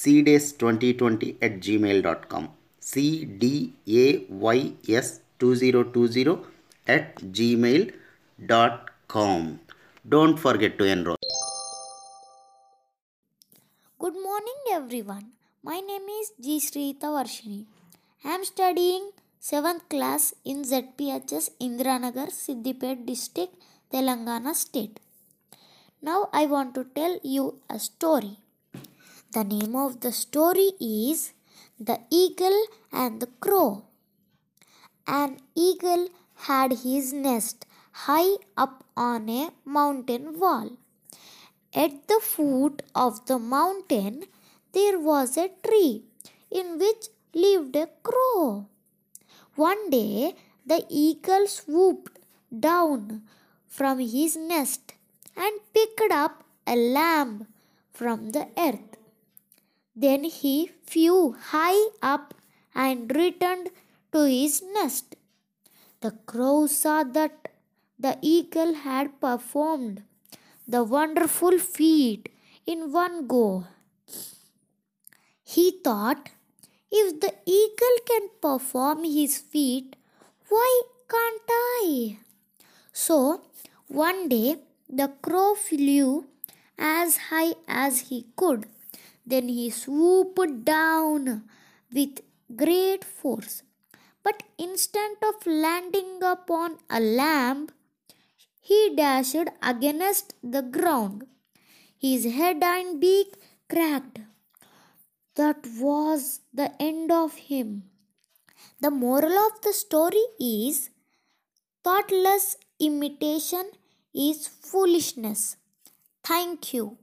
cdays2020 at gmail.com cdays2020 at gmail.com don't forget to enroll Good morning, everyone. My name is G. Srihitha Varshini. I am studying 7th class in ZPHS Indiranagar, Siddipet district, Telangana state. Now I want to tell you a story. The name of the story is The Eagle and the Crow. An eagle had his nest high up on a mountain wall. At the foot of the mountain there was a tree in which lived a crow. One day the eagle swooped down from his nest and picked up a lamb from the earth. Then he flew high up and returned to his nest. The crow saw that the eagle had performed the wonderful feat in one go. He thought, if the eagle can perform his feat, why can't I? So, one day the crow flew as high as he could. Then he swooped down with great force. But instead of landing upon a lamb, he dashed against the ground. His head and beak cracked. That was the end of him. The moral of the story is thoughtless imitation is foolishness. Thank you.